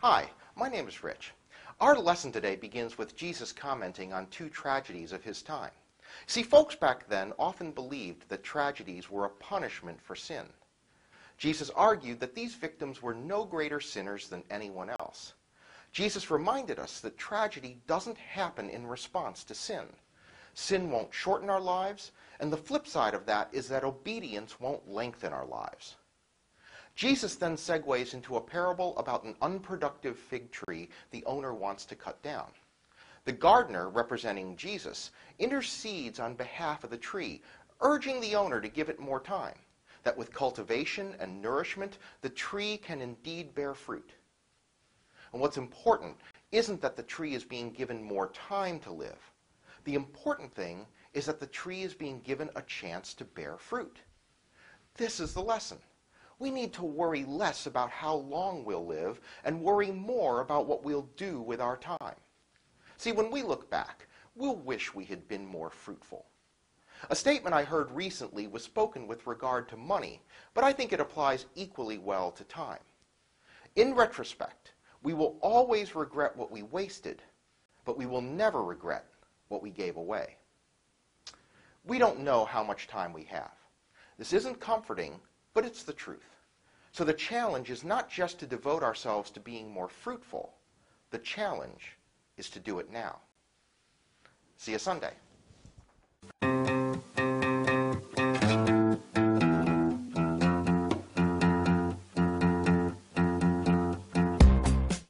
Hi, my name is Rich. Our lesson today begins with Jesus commenting on two tragedies of his time. See, folks back then often believed that tragedies were a punishment for sin. Jesus argued that these victims were no greater sinners than anyone else. Jesus reminded us that tragedy doesn't happen in response to sin. Sin won't shorten our lives, and the flip side of that is that obedience won't lengthen our lives. Jesus then segues into a parable about an unproductive fig tree the owner wants to cut down. The gardener, representing Jesus, intercedes on behalf of the tree, urging the owner to give it more time, that with cultivation and nourishment, the tree can indeed bear fruit. And what's important isn't that the tree is being given more time to live. The important thing is that the tree is being given a chance to bear fruit. This is the lesson. We need to worry less about how long we'll live and worry more about what we'll do with our time. See, when we look back, we'll wish we had been more fruitful. A statement I heard recently was spoken with regard to money, but I think it applies equally well to time. In retrospect, we will always regret what we wasted, but we will never regret what we gave away. We don't know how much time we have. This isn't comforting, but it's the truth. So the challenge is not just to devote ourselves to being more fruitful. The challenge is to do it now. See you Sunday.